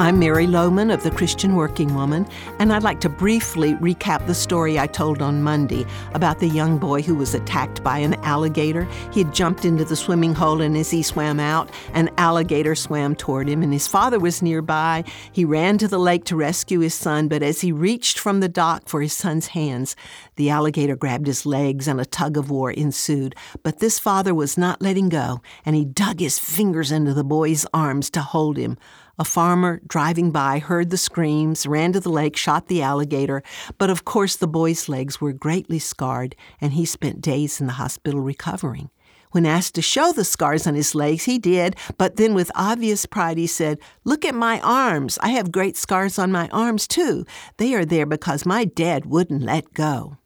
I'm Mary Lowman of the Christian Working Woman, and I'd like to briefly recap the story I told on Monday about the young boy who was attacked by an alligator. He had jumped into the swimming hole, and as he swam out, an alligator swam toward him, and his father was nearby. He ran to the lake to rescue his son, but as he reached from the dock for his son's hands, the alligator grabbed his legs and a tug of war ensued. But this father was not letting go, and he dug his fingers into the boy's arms to hold him. A farmer driving by heard the screams, ran to the lake, shot the alligator, but of course the boy's legs were greatly scarred, and he spent days in the hospital recovering. When asked to show the scars on his legs, he did, but then with obvious pride he said, Look at my arms. I have great scars on my arms too. They are there because my dad wouldn't let go.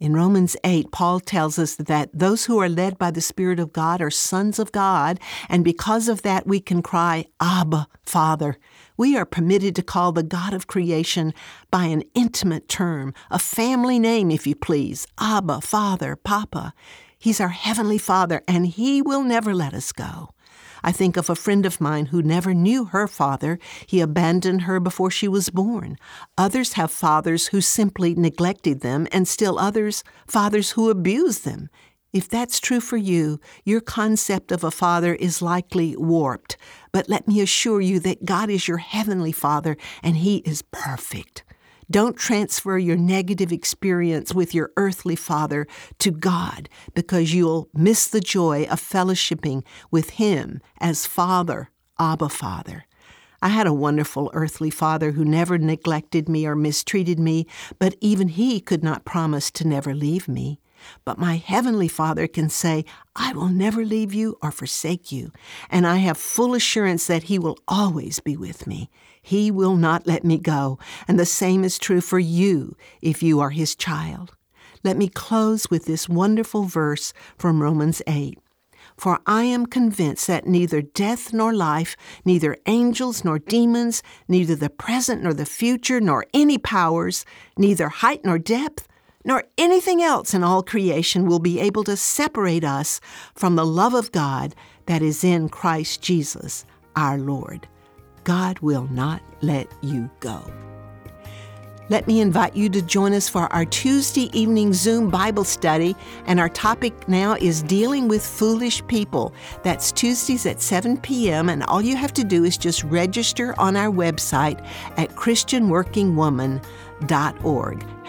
In Romans 8, Paul tells us that those who are led by the Spirit of God are sons of God, and because of that we can cry, Abba, Father. We are permitted to call the God of creation by an intimate term, a family name, if you please Abba, Father, Papa. He's our Heavenly Father, and He will never let us go. I think of a friend of mine who never knew her father. He abandoned her before she was born. Others have fathers who simply neglected them, and still others, fathers who abused them. If that's true for you, your concept of a father is likely warped. But let me assure you that God is your heavenly Father, and He is perfect. Don't transfer your negative experience with your earthly father to God because you'll miss the joy of fellowshipping with Him as Father, Abba Father. I had a wonderful earthly father who never neglected me or mistreated me, but even he could not promise to never leave me. But my heavenly Father can say, I will never leave you or forsake you, and I have full assurance that He will always be with me. He will not let me go, and the same is true for you if you are His child. Let me close with this wonderful verse from Romans 8. For I am convinced that neither death nor life, neither angels nor demons, neither the present nor the future, nor any powers, neither height nor depth, nor anything else in all creation will be able to separate us from the love of God that is in Christ Jesus our Lord. God will not let you go. Let me invite you to join us for our Tuesday evening Zoom Bible study. And our topic now is dealing with foolish people. That's Tuesdays at 7 p.m. And all you have to do is just register on our website at ChristianWorkingWoman.org.